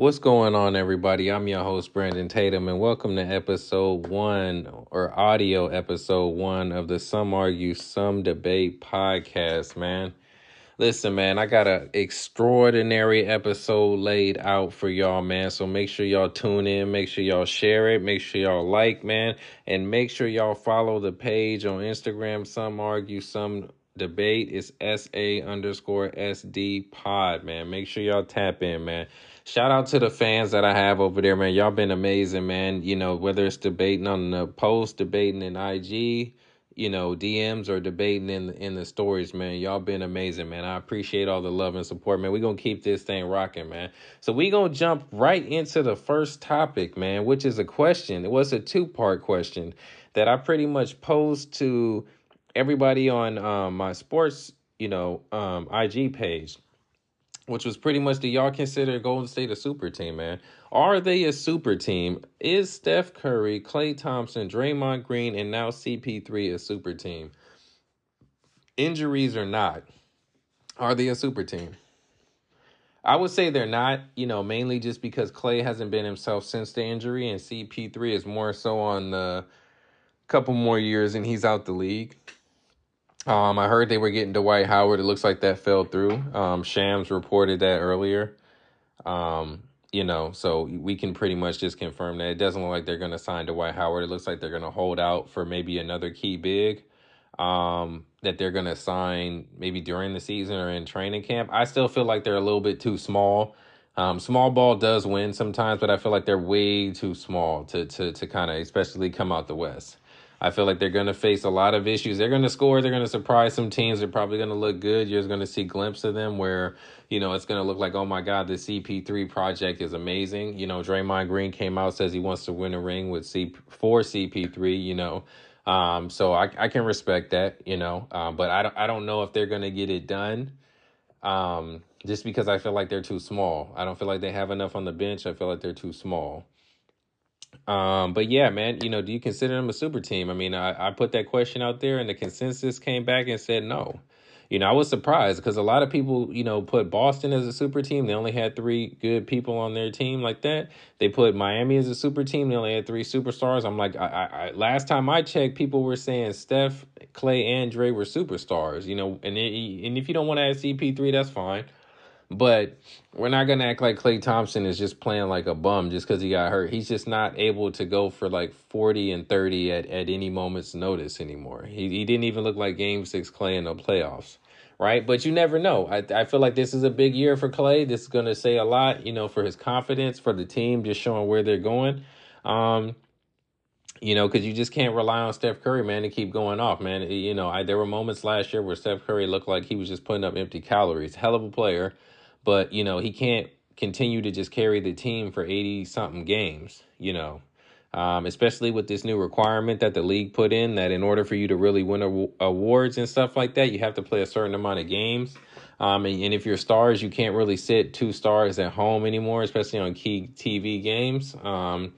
What's going on, everybody? I'm your host, Brandon Tatum, and welcome to episode one or audio episode one of the Some Argue, Some Debate podcast, man. Listen, man, I got an extraordinary episode laid out for y'all, man. So make sure y'all tune in, make sure y'all share it, make sure y'all like, man, and make sure y'all follow the page on Instagram, Some Argue, Some Debate. It's SA underscore SD pod, man. Make sure y'all tap in, man shout out to the fans that I have over there, man. Y'all been amazing, man. You know, whether it's debating on the post, debating in IG, you know, DMs or debating in in the stories, man. Y'all been amazing, man. I appreciate all the love and support, man. we gonna keep this thing rocking, man. So we gonna jump right into the first topic, man, which is a question. It was a two-part question that I pretty much posed to everybody on um, my sports, you know, um, IG page which was pretty much do y'all consider Golden State a super team, man? Are they a super team? Is Steph Curry, Klay Thompson, Draymond Green, and now CP3 a super team? Injuries or not, are they a super team? I would say they're not, you know, mainly just because Klay hasn't been himself since the injury, and CP3 is more so on the couple more years and he's out the league. Um, I heard they were getting Dwight Howard. It looks like that fell through. Um, Shams reported that earlier. Um, you know, so we can pretty much just confirm that it doesn't look like they're going to sign Dwight Howard. It looks like they're going to hold out for maybe another key big um, that they're going to sign maybe during the season or in training camp. I still feel like they're a little bit too small. Um, small ball does win sometimes, but I feel like they're way too small to to to kind of especially come out the West. I feel like they're going to face a lot of issues. They're going to score. They're going to surprise some teams. They're probably going to look good. You're going to see glimpses of them where, you know, it's going to look like, oh my God, the CP3 project is amazing. You know, Draymond Green came out, says he wants to win a ring with C for CP3, you know. Um, so I, I can respect that, you know, um, but I don't, I don't know if they're going to get it done. Um, just because I feel like they're too small. I don't feel like they have enough on the bench. I feel like they're too small. Um, but yeah, man, you know, do you consider them a super team? I mean, I, I put that question out there and the consensus came back and said no. You know, I was surprised because a lot of people, you know, put Boston as a super team. They only had three good people on their team like that. They put Miami as a super team. They only had three superstars. I'm like, I, I, I last time I checked, people were saying Steph, Klay, and Dre were superstars. You know, and it, and if you don't want to add CP3, that's fine. But we're not gonna act like Klay Thompson is just playing like a bum just because he got hurt. He's just not able to go for like forty and thirty at, at any moment's notice anymore. He he didn't even look like Game Six Klay in the playoffs, right? But you never know. I I feel like this is a big year for Klay. This is gonna say a lot, you know, for his confidence, for the team, just showing where they're going. Um, you know, because you just can't rely on Steph Curry, man, to keep going off, man. You know, I there were moments last year where Steph Curry looked like he was just putting up empty calories. Hell of a player but, you know, he can't continue to just carry the team for 80 something games, you know. Um, especially with this new requirement that the league put in that in order for you to really win aw- awards and stuff like that, you have to play a certain amount of games. Um, and, and if you're stars, you can't really sit two stars at home anymore, especially on key TV games. Um,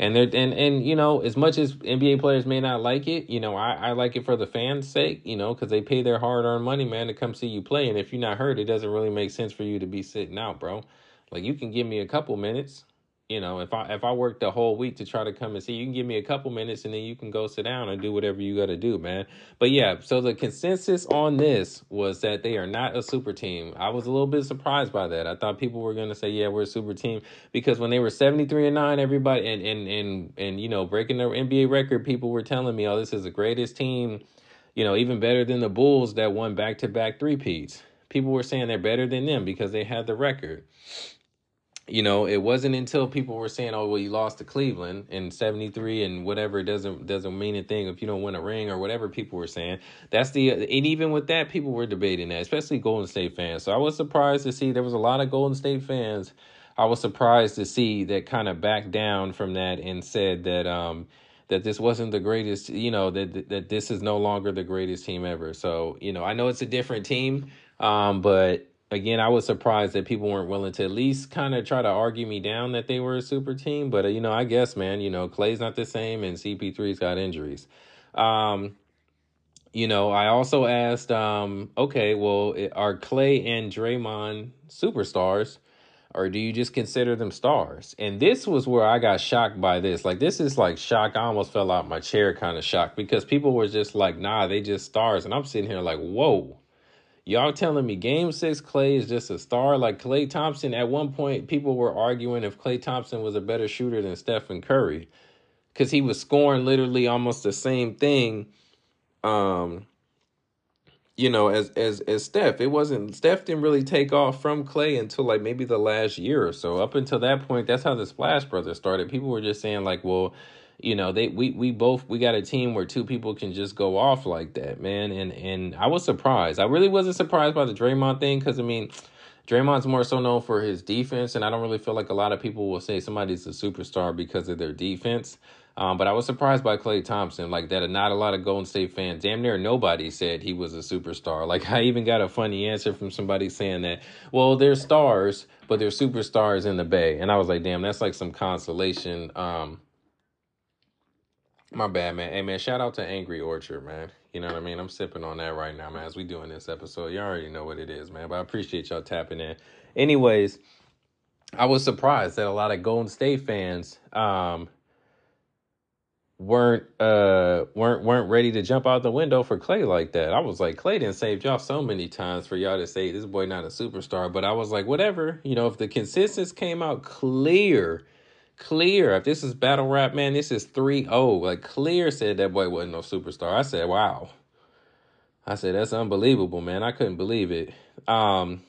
and they're and and you know as much as NBA players may not like it, you know I, I like it for the fans' sake, you know, because they pay their hard earned money, man, to come see you play. And if you're not hurt, it doesn't really make sense for you to be sitting out, bro. Like you can give me a couple minutes, you know, if I if I work the whole week to try to come and see, you can give me a couple minutes and then you can go sit down and do whatever you got to do, man. But yeah, so the consensus on this was that they are not a super team. I was a little bit surprised by that. I thought people were gonna say, yeah, we're a super team because when they were seventy three and nine, everybody and and and and you know breaking their NBA record, people were telling me, oh, this is the greatest team, you know, even better than the Bulls that won back to back three peats. People were saying they're better than them because they had the record you know, it wasn't until people were saying, "Oh, well, you lost to Cleveland in '73 and whatever." doesn't doesn't mean a thing if you don't win a ring or whatever people were saying. That's the and even with that, people were debating that, especially Golden State fans. So I was surprised to see there was a lot of Golden State fans. I was surprised to see that kind of backed down from that and said that um that this wasn't the greatest. You know that that this is no longer the greatest team ever. So you know, I know it's a different team, um, but again, I was surprised that people weren't willing to at least kind of try to argue me down that they were a super team. But, uh, you know, I guess, man, you know, Klay's not the same and CP3's got injuries. Um, you know, I also asked, um, okay, well, are Klay and Draymond superstars? or do you just consider them stars? And this was where I got shocked by this. Like this is like shock. I almost fell out my chair kind of shocked because people were just like, nah, they just stars. And I'm sitting here like, whoa. Y'all telling me game six Klay is just a star? Like Klay Thompson, at one point, people were arguing if Klay Thompson was a better shooter than Stephen Curry. Because he was scoring literally almost the same thing. Um, you know, as as as Steph. It wasn't Steph didn't really take off from Klay until like maybe the last year or so. Up until that point, that's how the Splash Brothers started. People were just saying like, well, you know, they we we both we got a team where two people can just go off like that, man. And and I was surprised. I really wasn't surprised by the Draymond thing because I mean, Draymond's more so known for his defense, and I don't really feel like a lot of people will say somebody's a superstar because of their defense. Um, but I was surprised by Klay Thompson, like that. Not a lot of Golden State fans, damn near nobody said he was a superstar. Like I even got a funny answer from somebody saying that, well, they're stars, but they're superstars in the Bay, and I was like, damn, that's like some consolation. Um, my bad, man. Hey, man, shout out to Angry Orchard, man. You know what I mean? I'm sipping on that right now, man, as we doing this episode. You all already know what it is, man, but I appreciate y'all tapping in. Anyways, I was surprised that a lot of Golden State fans, um, weren't uh weren't weren't ready to jump out the window for Klay like that. I was like, Klay didn't saved y'all so many times for y'all to say this boy not a superstar. But I was like, whatever, you know, if the consensus came out clear, clear, if this is battle rap, man, this is 3-0. Like clear said that boy wasn't no superstar. I said, wow. I said, that's unbelievable, man. I couldn't believe it. Um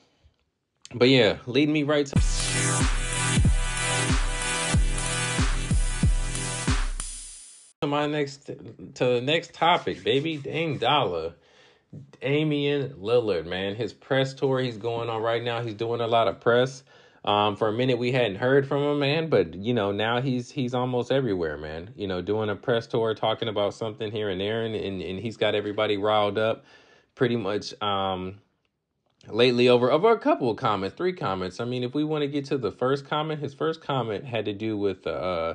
but yeah, leading me right to to my next to the next topic, baby. Dame dollar. Damian Lillard, man. His press tour he's going on right now. He's doing a lot of press. Um, for a minute we hadn't heard from him, man, but you know, now he's he's almost everywhere, man. You know, doing a press tour, talking about something here and there, and and, and he's got everybody riled up pretty much um lately over over a couple of comments, three comments. I mean, if we want to get to the first comment, his first comment had to do with uh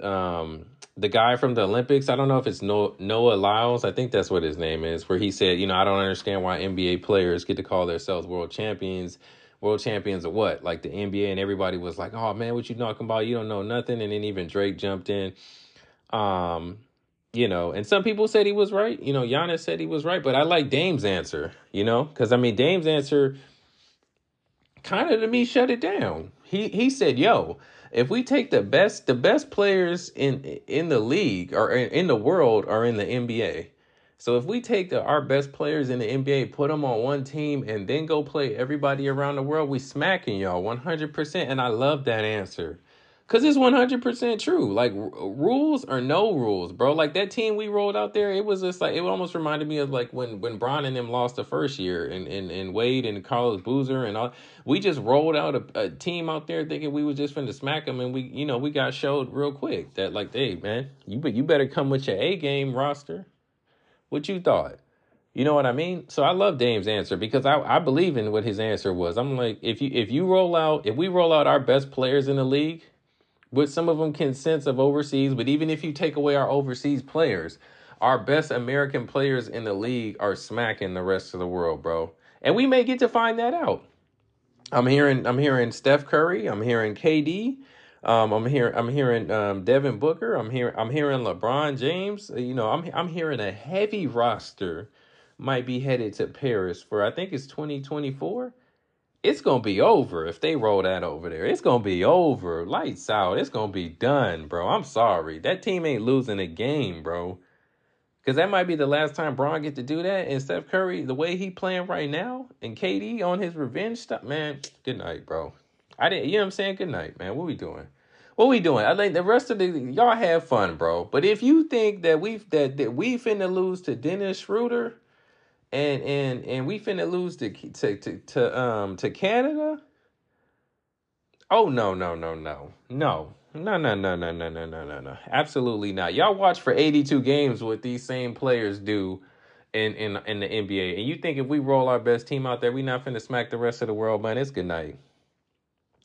um the guy from the Olympics. I don't know if it's Noah, Lyles. I think that's what his name is. Where he said, you know, I don't understand why NBA players get to call themselves world champions. World champions of what? Like the NBA, and everybody was like, "Oh man, what you talking about? You don't know nothing." And then even Drake jumped in. Um, you know, and some people said he was right. You know, Giannis said he was right, but I like Dame's answer. You know, because I mean, Dame's answer kind of to me shut it down. He he said, "Yo, if we take the best the best players in in the league or in, in the world are in the NBA. So if we take the, our best players in the NBA, put them on one team, and then go play everybody around the world, we smacking y'all 100%. And I love that answer. Cause it's one hundred percent true. Like r- rules or no rules, bro. Like that team we rolled out there, it was just like it almost reminded me of like when when Bron and them lost the first year, and and, and Wade and Carlos Boozer and all. We just rolled out a, a team out there thinking we was just finna smack them, and we you know we got showed real quick that like, hey man, you but you better come with your A game roster. What you thought? You know what I mean? So I love Dame's answer because I, I believe in what his answer was. I'm like, if you if you roll out if we roll out our best players in the league with some of them consents of overseas, but even if you take away our overseas players, our best American players in the league are smacking the rest of the world, bro. And we may get to find that out. I'm hearing I'm hearing Steph Curry, I'm hearing KD, um, I'm hearing I'm hearing um, Devin Booker, I'm hearing I'm hearing LeBron James. Uh, You know, I'm I'm hearing a heavy roster might be headed to Paris for I think it's 2024 it's gonna be over if they roll that over there. It's gonna be over. Lights out. It's gonna be done, bro. I'm sorry. That team ain't losing a game, bro. Cause that might be the last time Bron get to do that. And Steph Curry, the way he playing right now, and KD on his revenge stuff, man. Good night, bro. I didn't. You know what I'm saying? Good night, man. What we doing? What we doing? I think the rest of the y'all have fun, bro. But if you think that we that that we finna lose to Dennis Schroeder, and and and we finna lose to to to, to um to Canada. Oh no no no no no no no no no no no no no no absolutely not. Y'all watch for eighty two games what these same players do in in in the NBA, and you think if we roll our best team out there, we not finna smack the rest of the world, man? It's good night.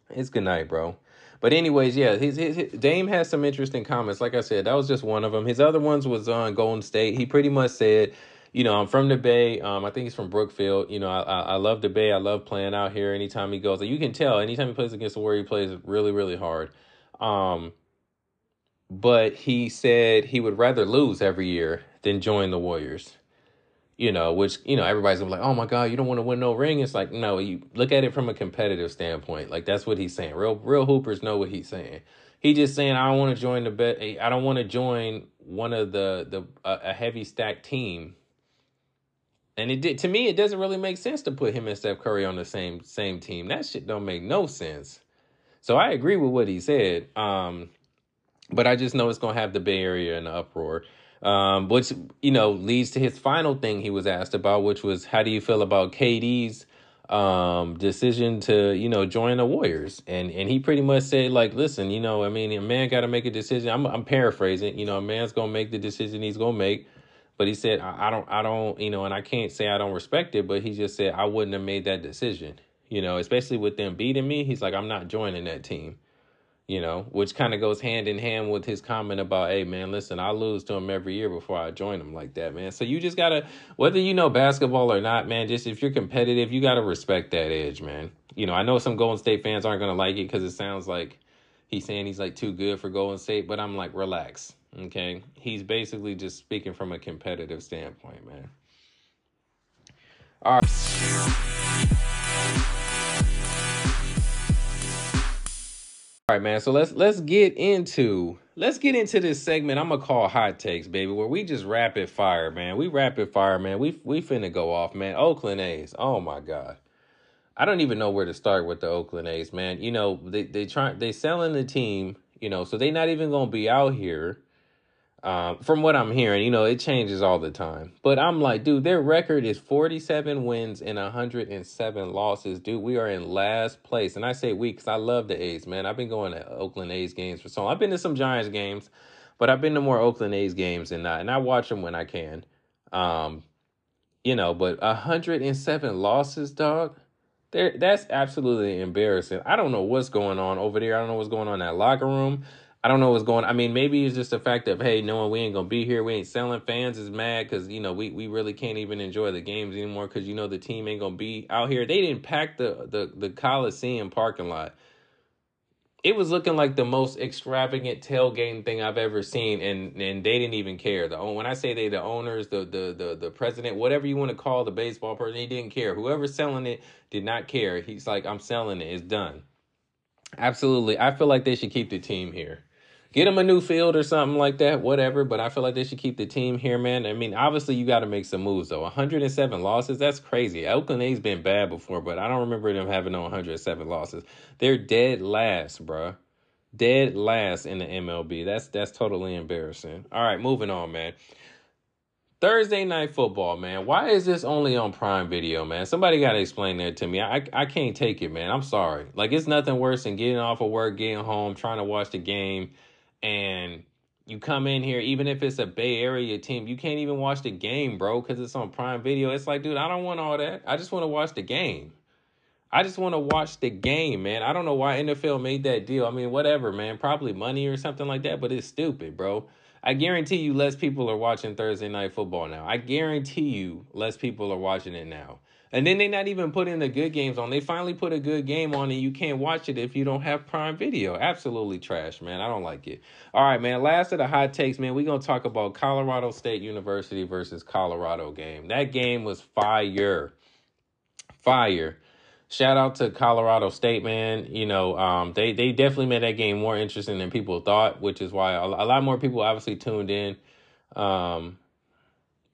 It's good night, bro. But anyways, yeah, his, his, his Dame has some interesting comments. Like I said, that was just one of them. His other ones was on Golden State. He pretty much said you know, I'm from the Bay. Um, I think he's from Brookfield. You know, I, I, I love the Bay. I love playing out here. Anytime he goes, you can tell. Anytime he plays against the Warriors, he plays really, really hard. Um, but he said he would rather lose every year than join the Warriors. You know, which you know everybody's like, "Oh my God, you don't want to win no ring." It's like, no, you look at it from a competitive standpoint. Like that's what he's saying. Real, real hoopers know what he's saying. He just saying, "I don't want to join the bet. I don't want to join one of the the a, heavy stacked team." And it did to me. It doesn't really make sense to put him and Steph Curry on the same same team. That shit don't make no sense. So I agree with what he said. Um, but I just know it's gonna have the Bay Area in an uproar. Um, which you know leads to his final thing he was asked about, which was how do you feel about KD's um decision to you know join the Warriors, and and he pretty much said like, listen, you know, I mean, a man got to make a decision. I'm I'm paraphrasing, you know, a man's gonna make the decision he's gonna make. But he said, I, I don't, I don't, you know, and I can't say I don't respect it, but he just said I wouldn't have made that decision, you know, especially with them beating me. He's like, I'm not joining that team you know, which kind of goes hand in hand with his comment about, hey, man, listen, I lose to him every year before I join him like that, man. So you just got to, whether you know basketball or not, man, just if you're competitive, you got to respect that edge, man. You know, I know some Golden State fans aren't going to like it because it sounds like he's saying he's like too good for Golden State, but I'm like, relax, okay? He's basically just speaking from a competitive standpoint, man. All right. All right, man. So let's let's get into let's get into this segment. I'm gonna call hot takes, baby, where we just rapid fire, man. We rapid fire, man. We we finna go off, man. Oakland A's. Oh my god. I don't even know where to start with the Oakland A's, man. You know they they try they selling the team, you know, so they not even gonna be out here um, from what I'm hearing, you know, it changes all the time. But I'm like, dude, their record is 47 wins and 107 losses. Dude, we are in last place. And I say we because I love the A's, man. I've been going to Oakland A's games for so long. I've been to some Giants games, but I've been to more Oakland A's games and I, and I watch them when I can. Um, you know, but 107 losses, dog. There, that's absolutely embarrassing. I don't know what's going on over there. I don't know what's going on in that locker room. I don't know what's going. On. I mean, maybe it's just the fact of hey, knowing we ain't gonna be here, we ain't selling. Fans is mad because you know we we really can't even enjoy the games anymore because you know the team ain't gonna be out here. They didn't pack the the the Coliseum parking lot. It was looking like the most extravagant tailgating thing I've ever seen, and and they didn't even care. The when I say they, the owners, the the the the president, whatever you want to call the baseball person, he didn't care. Whoever's selling it did not care. He's like, I'm selling it. It's done. Absolutely, I feel like they should keep the team here get them a new field or something like that, whatever. But I feel like they should keep the team here, man. I mean, obviously you got to make some moves though. 107 losses, that's crazy. Oakland A's been bad before, but I don't remember them having no 107 losses. They're dead last, bruh. Dead last in the MLB. That's that's totally embarrassing. All right, moving on, man. Thursday night football, man. Why is this only on Prime Video, man? Somebody got to explain that to me. I I can't take it, man. I'm sorry. Like it's nothing worse than getting off of work, getting home, trying to watch the game and you come in here, even if it's a Bay Area team, you can't even watch the game, bro, because it's on Prime Video. It's like, dude, I don't want all that. I just want to watch the game. I just want to watch the game, man. I don't know why NFL made that deal. I mean, whatever, man. Probably money or something like that, but it's stupid, bro. I guarantee you less people are watching Thursday night football now. I guarantee you less people are watching it now. And then they not even putting the good games on. They finally put a good game on and you can't watch it if you don't have Prime Video. Absolutely trash, man. I don't like it. All right, man. Last of the hot takes, man. We're going to talk about Colorado State University versus Colorado game. That game was fire. Fire. Shout out to Colorado State, man. You know, um, they, they definitely made that game more interesting than people thought, which is why a, a lot more people obviously tuned in, um,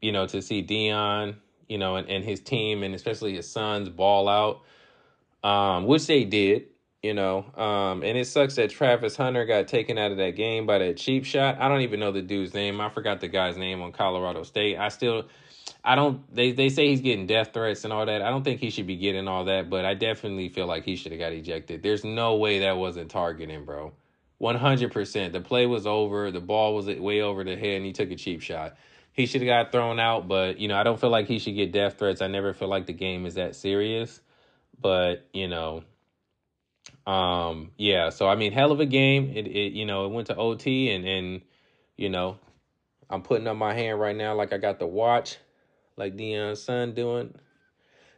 you know, to see Deion you know, and, and his team and especially his sons ball out, um, which they did, you know. Um, and it sucks that Travis Hunter got taken out of that game by that cheap shot. I don't even know the dude's name. I forgot the guy's name on Colorado State. I still, I don't. They they say he's getting death threats and all that. I don't think he should be getting all that, but I definitely feel like he should have got ejected. There's no way that wasn't targeting, bro. One hundred percent. The play was over. The ball was way over the head, and he took a cheap shot he should have got thrown out, but you know, I don't feel like he should get death threats. I never feel like the game is that serious. But, you know, um, yeah, so I mean, hell of a game. It, it you know, it went to OT and and you know, I'm putting up my hand right now like I got the watch. like Deion's son doing.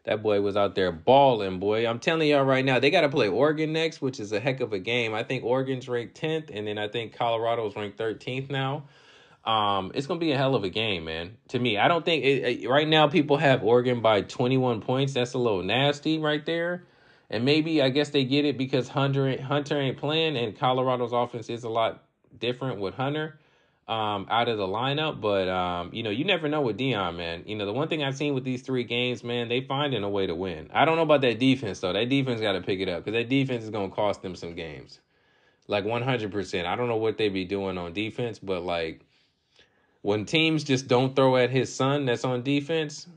That boy was out there balling, boy. I'm telling y'all right now, they got to play Oregon next, which is a heck of a game. I think Oregon's ranked 10th, and then I think Colorado's ranked 13th now. Um, it's gonna be a hell of a game, man. To me, I don't think it, right now people have Oregon by 21 points. That's a little nasty right there. And maybe I guess they get it because Hunter Hunter ain't playing, and Colorado's offense is a lot different with Hunter um, out of the lineup. But um, you know, you never know with Deion, man. You know, the one thing I've seen with these three games, man, they finding a way to win. I don't know about that defense though. That defense got to pick it up because that defense is gonna cost them some games, like one hundred percent. I don't know what they be doing on defense, but like when teams just don't throw at his son that's on defense,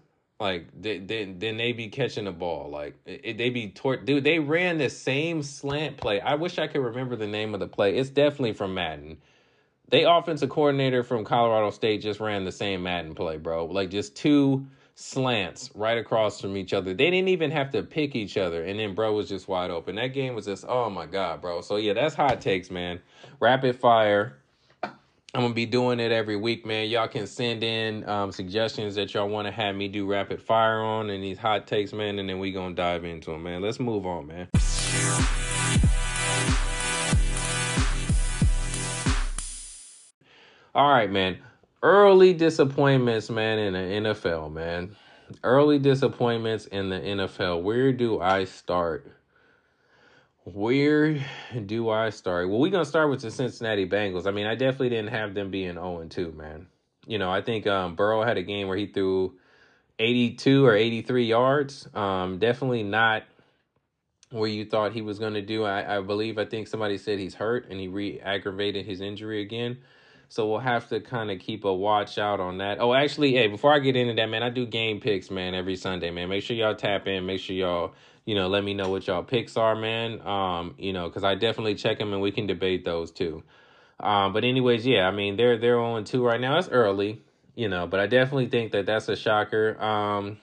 like they, they, then they be catching the ball. Like it, they be tort. Dude, they ran the same slant play. I wish I could remember the name of the play. It's definitely from Madden. They offensive coordinator from Colorado State just ran the same Madden play, bro. Like just two slants right across from each other. They didn't even have to pick each other, and then bro was just wide open. That game was just oh my god, bro. So yeah, that's hot takes, man. Rapid fire. I'm gonna be doing it every week, man. Y'all can send in um, suggestions that y'all want to have me do rapid fire on and these hot takes, man, and then we gonna dive into them, man. Let's move on, man. All right, man. Early disappointments, man, in the NFL, man. Early disappointments in the NFL. Where do I start? Where do I start? Well, we're gonna start with the Cincinnati Bengals. I mean, I definitely didn't have them being 0 and 2, man. You know, I think um Burrow had a game where he threw 82 or 83 yards. Um, definitely not where you thought he was gonna do. I, I believe I think somebody said he's hurt and he re-aggravated his injury again. So we'll have to kind of keep a watch out on that. Oh, actually, hey, before I get into that, man, I do game picks, man, every Sunday, man. Make sure y'all tap in. Make sure y'all you know, let me know what y'all picks are, man. Um, you know, because I definitely check them and we can debate those too. Um, but anyways, yeah, I mean they're they're on two right now. It's early, you know, but I definitely think that that's a shocker. Um,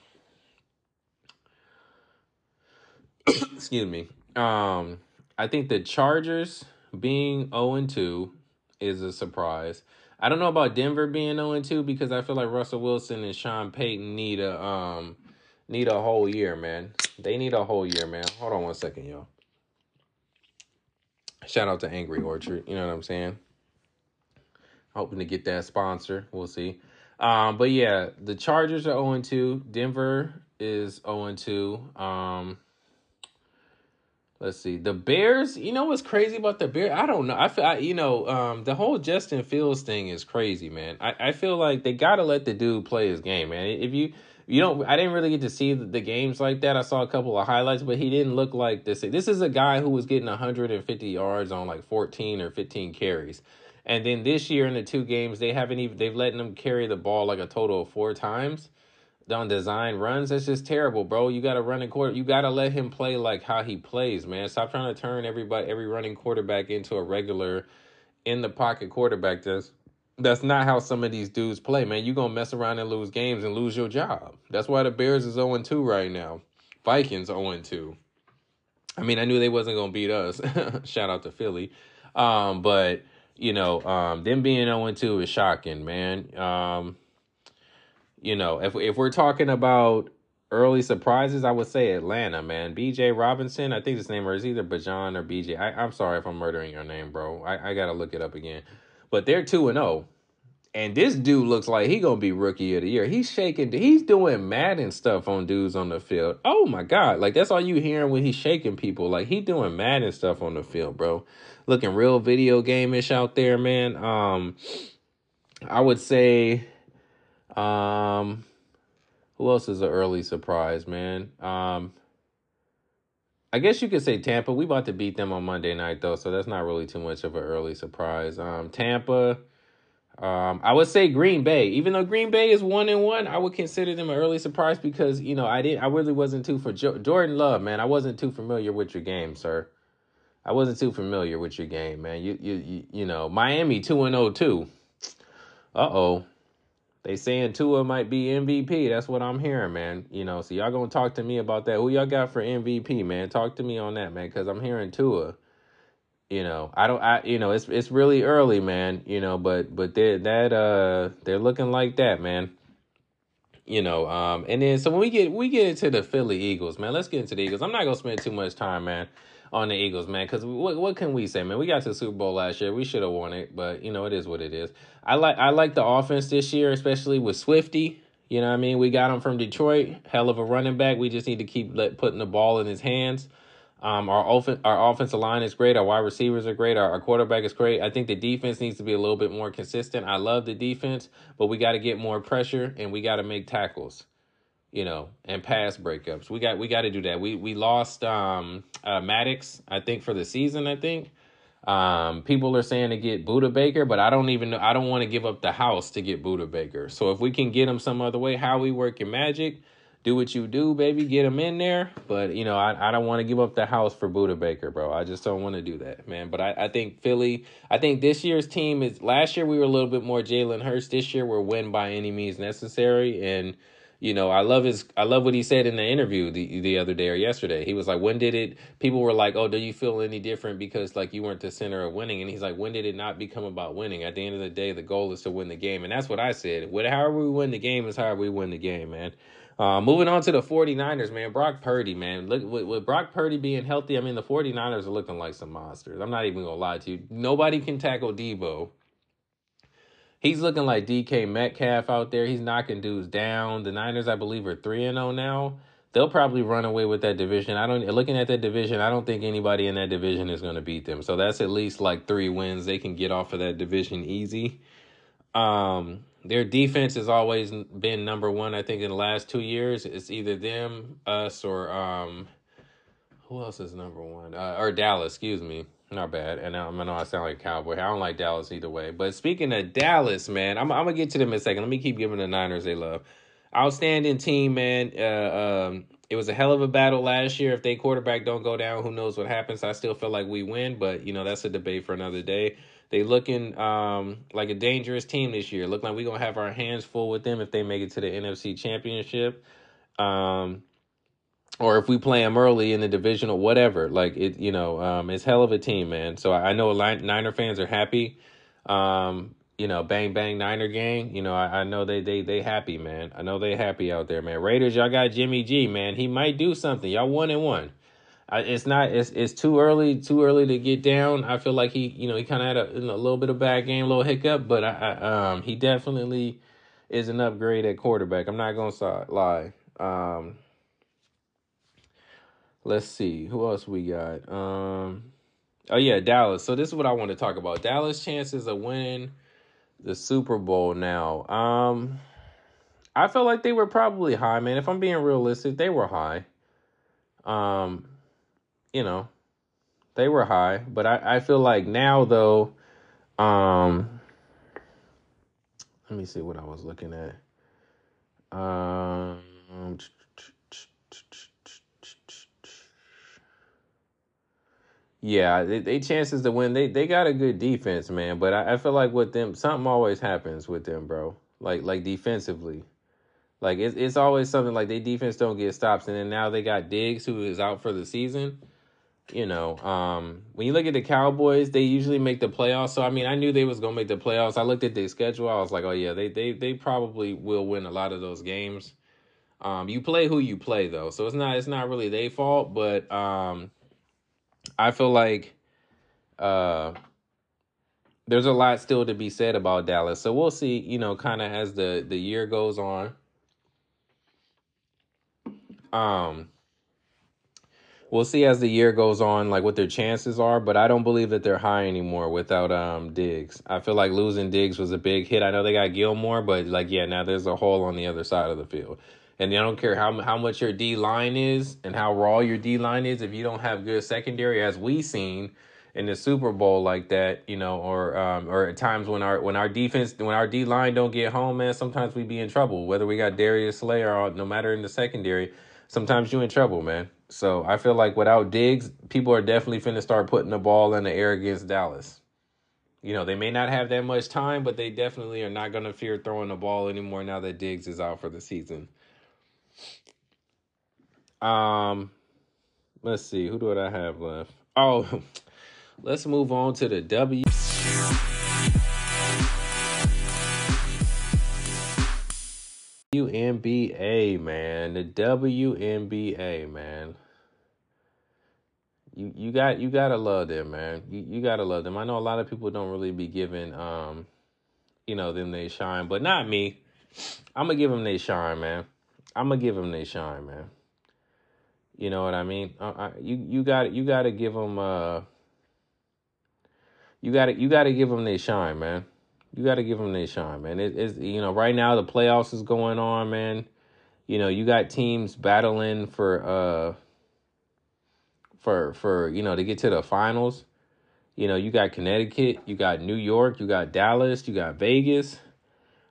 excuse me. Um, I think the Chargers being 0 and 2 is a surprise. I don't know about Denver being 0 and 2 because I feel like Russell Wilson and Sean Payton need a um need a whole year, man. They need a whole year, man. Hold on one second, y'all. Shout out to Angry Orchard. You know what I'm saying? Hoping to get that sponsor. We'll see. Um, but yeah, the Chargers are 0 2. Denver is 0 2. Um, let's see. The Bears, you know what's crazy about the Bears? I don't know. I feel, I, you know, um, the whole Justin Fields thing is crazy, man. I, I feel like they got to let the dude play his game, man. If you you know, I didn't really get to see the, games like that. I saw a couple of highlights, but he didn't look like this. This is a guy who was getting 150 yards on like 14 or 15 carries. And then this year in the two games, they haven't even they've letting him carry the ball like a total of four times on design runs. That's just terrible, bro. You got to run a quarter. You got to let him play like how he plays, man. Stop trying to turn everybody, every running quarterback into a regular in the pocket quarterback. That's that's not how some of these dudes play, man. You're going to mess around and lose games and lose your job. That's why the Bears is 0 2 right now. Vikings 0 2. I mean, I knew they wasn't going to beat us. Shout out to Philly. Um, but, you know, um, them being 0 2 is shocking, man. Um, you know, if, if we're talking about early surprises, I would say Atlanta, man. BJ Robinson, I think his name is either Bajan or BJ. I, I'm sorry if I'm murdering your name, bro. I, I got to look it up again but they're 2 and 0. And this dude looks like he gonna be rookie of the year. He's shaking. He's doing Madden stuff on dudes on the field. Oh my god! Like that's all you hearing when he's shaking people. Like he doing Madden stuff on the field, bro. Looking real video gameish out there, man. Um, I would say, um, who else is an early surprise, man? Um, I guess you could say Tampa. We about to beat them on Monday night though, so that's not really too much of an early surprise. Um, Tampa. Um, I would say Green Bay. Even though Green Bay is one and one, I would consider them an early surprise because you know I didn't. I really wasn't too for jo- Jordan Love, man. I wasn't too familiar with your game, sir. I wasn't too familiar with your game, man. You you you, you know Miami two and zero oh too. Uh oh. They saying Tua might be MVP. That's what I'm hearing, man. You know, so y'all gonna talk to me about that. Who y'all got for MVP, man? Talk to me on that, man, because I'm hearing Tua. You know, I don't, I, you know, it's it's really early, man. You know, but but they that uh they're looking like that, man. you know, um, and then so when we get we get into the Philly Eagles, man, let's get into the Eagles. I'm not gonna spend too much time, man, on the Eagles, man, because what what can we say, man? We got to the Super Bowl last year. We should have won it, but you know, it is what it is. I like I like the offense this year, especially with Swifty. You know what I mean? We got him from Detroit, hell of a running back. We just need to keep let, putting the ball in his hands. Um, our offen- our offensive line is great. Our wide receivers are great. Our, our quarterback is great. I think the defense needs to be a little bit more consistent. I love the defense, but we got to get more pressure and we got to make tackles, you know, and past breakups. We got we got to do that. We we lost um uh, Maddox, I think, for the season. I think. Um, people are saying to get Budda Baker, but I don't even know. I don't want to give up the house to get Budda Baker. So if we can get him some other way, how we work your magic, do what you do, baby. Get him in there. But, you know, I, I don't want to give up the house for Budda Baker, bro. I just don't want to do that, man. But I, I think Philly, I think this year's team is, last year we were a little bit more Jalen Hurts. This year we're win by any means necessary. And, you know, I love his, I love what he said in the interview the, the other day or yesterday. He was like, when did it, people were like, oh, do you feel any different because like you weren't the center of winning? And he's like, when did it not become about winning? At the end of the day, the goal is to win the game. And that's what I said. What, however we win the game is however we win the game, man. Uh, moving on to the 49ers, man. Brock Purdy, man. Look with, with Brock Purdy being healthy, I mean the 49ers are looking like some monsters. I'm not even gonna lie to you. Nobody can tackle Deebo. He's looking like DK Metcalf out there. He's knocking dudes down. The Niners, I believe, are 3 and 0 now. They'll probably run away with that division. I don't looking at that division, I don't think anybody in that division is going to beat them. So that's at least like 3 wins. They can get off of that division easy. Um their defense has always been number one. I think in the last two years, it's either them, us, or um, who else is number one? Uh, or Dallas, excuse me. Not bad. And I know I sound like a cowboy. I don't like Dallas either way. But speaking of Dallas, man, I'm, I'm gonna get to them in a second. Let me keep giving the Niners they love. Outstanding team, man. Uh, um, it was a hell of a battle last year. If they quarterback don't go down, who knows what happens? I still feel like we win, but you know that's a debate for another day. They looking um, like a dangerous team this year. Look like we're gonna have our hands full with them if they make it to the NFC Championship. Um, or if we play them early in the division or whatever, like it, you know, um, it's hell of a team, man. So I know Niner fans are happy. Um, you know, bang bang Niner gang. You know, I, I know they they they happy, man. I know they happy out there, man. Raiders, y'all got Jimmy G, man. He might do something. Y'all one and one. I, it's not it's it's too early too early to get down. I feel like he you know he kind of had a, a, little bit of bad game, a little hiccup, but I, I, um he definitely is an upgrade at quarterback. I'm not gonna lie. Um, let's see who else we got. Um, oh yeah, Dallas. So this is what I want to talk about. Dallas chances of winning the Super Bowl now. Um, I felt like they were probably high, man. If I'm being realistic, they were high. Um, you know, they were high. But I, I feel like now though, um let me see what I was looking at. Um Yeah, they, they chances to win. They they got a good defense, man. But I, I feel like with them, something always happens with them, bro. Like like defensively. Like it's it's always something like they defense don't get stops, and then now they got Diggs who is out for the season you know, um, when you look at the Cowboys, they usually make the playoffs. So I mean, I knew they was gonna make the playoffs. I looked at their schedule. I was like, oh yeah, they they they probably will win a lot of those games. Um, you play who you play though, so it's not it's not really their fault. But um, I feel like uh, there's a lot still to be said about Dallas. So we'll see. You know, kind of as the the year goes on. Um we'll see as the year goes on, like what their chances are. But I don't believe that they're high anymore without um Diggs. I feel like losing Diggs was a big hit. I know they got Gilmore, but like yeah, now there's a hole on the other side of the field. And I don't care how how much your D line is and how raw your D line is. If you don't have good secondary, as we seen in the Super Bowl like that, you know, or um, or at times when our when our defense when our D line don't get home, man, sometimes we be in trouble. Whether we got Darius Slay or no matter in the secondary, sometimes you in trouble, man. So I feel like without Diggs, people are definitely finna start putting the ball in the air against Dallas. You know, they may not have that much time, but they definitely are not gonna fear throwing the ball anymore now that Diggs is out for the season. Um let's see, who do I have left? Oh, let's move on to the W. WNBA, man. The WNBA, man. You you got you gotta love them, man. You you gotta love them. I know a lot of people don't really be giving um, you know, them they shine, but not me. I'm gonna give them they shine, man. I'm gonna give them they shine, man. You know what I mean? I, I, you you got you got to give them uh. You got to you got to give them they shine, man. You got to give them they shine, man. It is you know right now the playoffs is going on, man. You know you got teams battling for uh for for you know to get to the finals. You know you got Connecticut, you got New York, you got Dallas, you got Vegas.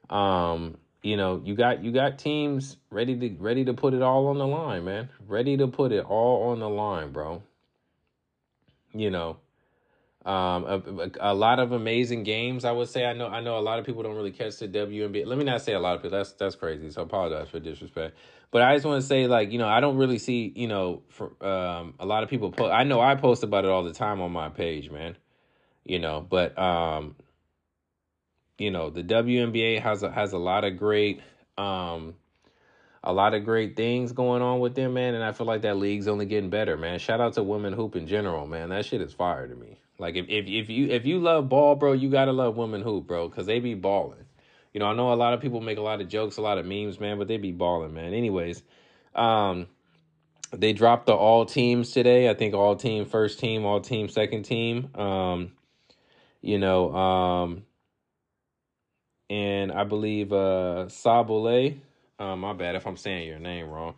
Um, you know you got you got teams ready to ready to put it all on the line, man. Ready to put it all on the line, bro. You know, um, a, a, lot of amazing games. I would say. I know. I know a lot of people don't really catch the WNBA. Let me not say a lot of people. That's that's crazy. So I apologize for disrespect. But I just want to say, like, you know, I don't really see, you know, for um, a lot of people. Po- I know I post about it all the time on my page, man. You know, but um, you know, the WNBA has a, has a lot of great um a lot of great things going on with them, man. And I feel like that league's only getting better, man. Shout out to women hoop in general, man. That shit is fire to me. Like if if if you if you love ball, bro, you gotta love women hoop, bro, because they be balling. You know, I know a lot of people make a lot of jokes, a lot of memes, man, but they be balling, man. Anyways, um, they dropped the all teams today. I think all team first team, all team second team. Um, you know, um, and I believe uh Sabally. Um, my bad if I'm saying your name wrong,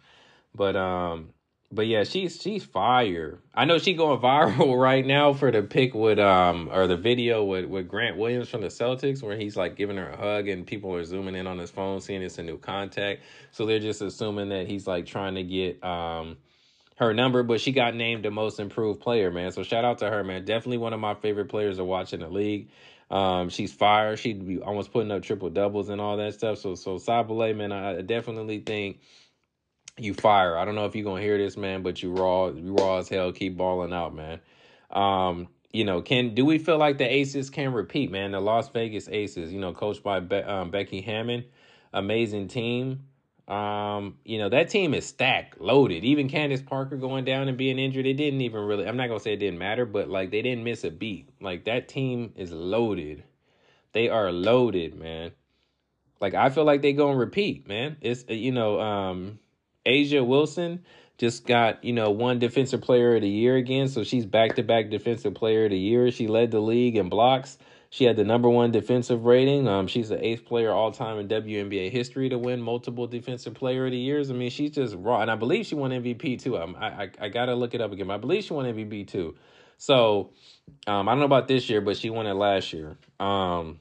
but um, but yeah, she's she's fire. I know she going viral right now for the pic with um or the video with with Grant Williams from the Celtics where he's like giving her a hug and people are zooming in on his phone seeing it's a new contact. So they're just assuming that he's like trying to get um her number, but she got named the most improved player, man. So shout out to her, man. Definitely one of my favorite players to watch in the league. Um, she's fire. She'd be almost putting up triple doubles and all that stuff. So so Sabally, man, I definitely think you fire. I don't know if you're gonna hear this, man, but you raw, you raw as hell. Keep balling out, man. Um, you know, can do we feel like the Aces can repeat, man? The Las Vegas Aces, you know, coached by Be- um, Becky Hammon, amazing team. Um, you know, that team is stacked, loaded. Even Candace Parker going down and being injured, it didn't even really. I'm not gonna say it didn't matter, but like they didn't miss a beat. Like that team is loaded. They are loaded, man. Like I feel like they gonna repeat, man. It's you know, um, A'ja Wilson just got, you know, one defensive player of the year again. So she's back to back defensive player of the year. She led the league in blocks. She had the number one defensive rating. Um, she's the eighth player all time in WNBA history to win multiple defensive player of the years. I mean, she's just raw, and I believe she won MVP too. I I, I gotta look it up again. I believe she won MVP too. So, um, I don't know about this year, but she won it last year. Um,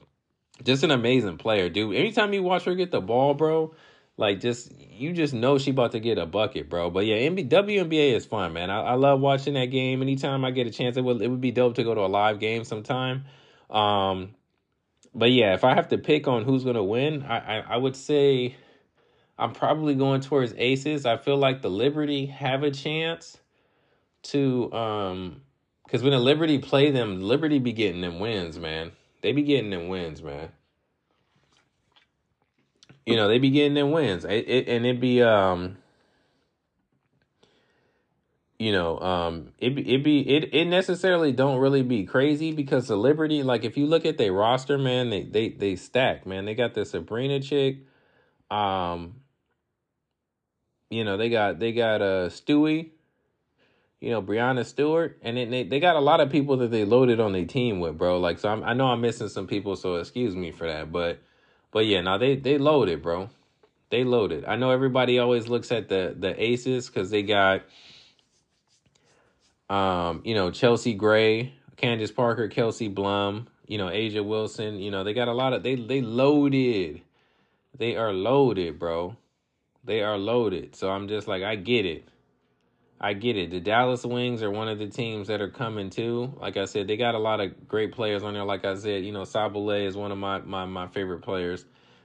just an amazing player, dude. Anytime you watch her get the ball, bro, like just you just know she about to get a bucket, bro. But yeah, NBA, WNBA is fun, man. I, I love watching that game. Anytime I get a chance, it would it would be dope to go to a live game sometime. Um, but yeah, if I have to pick on who's gonna win, I, I, I would say I'm probably going towards Aces. I feel like the Liberty have a chance to um because when the Liberty play them, Liberty be getting them wins, man. They be getting them wins, man you know, they be getting them wins. It, it and it be um you know, um it it be it it necessarily don't really be crazy because the Liberty, like if you look at their roster, man, they they they stack, man. They got the Sabrina chick. Um you know, they got they got uh Stewie, you know, Breanna Stewart, and then they, they got a lot of people that they loaded on their team with, bro. Like so I'm, I know I'm missing some people, so excuse me for that, but but yeah, now they they loaded, bro. They loaded. I know everybody always looks at the the aces because they got um, you know, Chelsea Gray, Candace Parker, Kelsey Plum, you know, A'ja Wilson, you know, they got a lot of they they loaded. They are loaded, bro. They are loaded. So I'm just like, I get it. I get it. The Dallas Wings are one of the teams that are coming too. Like I said, they got a lot of great players on there. Like I said, you know, Sabally is one of my, my, my favorite players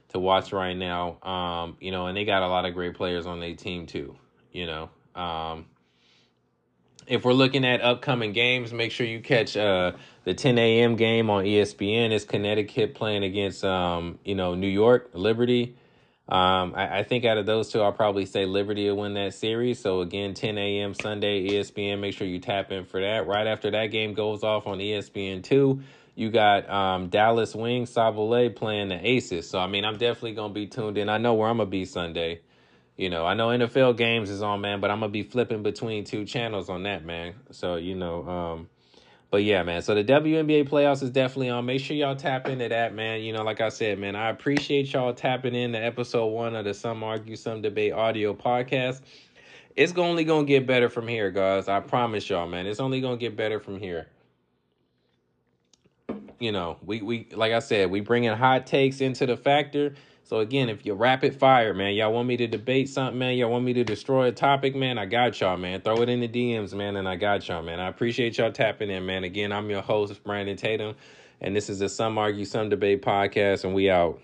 to watch right now. Um, you know, and they got a lot of great players on their team too. You know, um, if we're looking at upcoming games, make sure you catch uh, the 10 a.m. game on ESPN. It's Connecticut playing against um, you know New York Liberty. Um, I, I think out of those two, I'll probably say Liberty will win that series. So again, 10 a.m. Sunday, ESPN. Make sure you tap in for that. Right after that game goes off on ESPN two, you got um, Dallas Wings Sabally playing the Aces. So I mean, I'm definitely gonna be tuned in. I know where I'm gonna be Sunday. You know, I know NFL games is on, man, but I'm gonna be flipping between two channels on that, man. So you know, um, but yeah, man. So the WNBA playoffs is definitely on. Make sure y'all tap into that, man. You know, like I said, man, I appreciate y'all tapping in to episode one of the Some Argue, Some Debate audio podcast. It's only gonna get better from here, guys. I promise y'all, man. It's only gonna get better from here. You know, we we like I said, we bringing hot takes into the factor. So again, if you're rapid fire, man, y'all want me to debate something, man, y'all want me to destroy a topic, man, I got y'all, man. Throw it in the DMs, man, and I got y'all, man. I appreciate y'all tapping in, man. Again, I'm your host, Brandon Tatum, and this is the Some Argue, Some Debate podcast, and we out.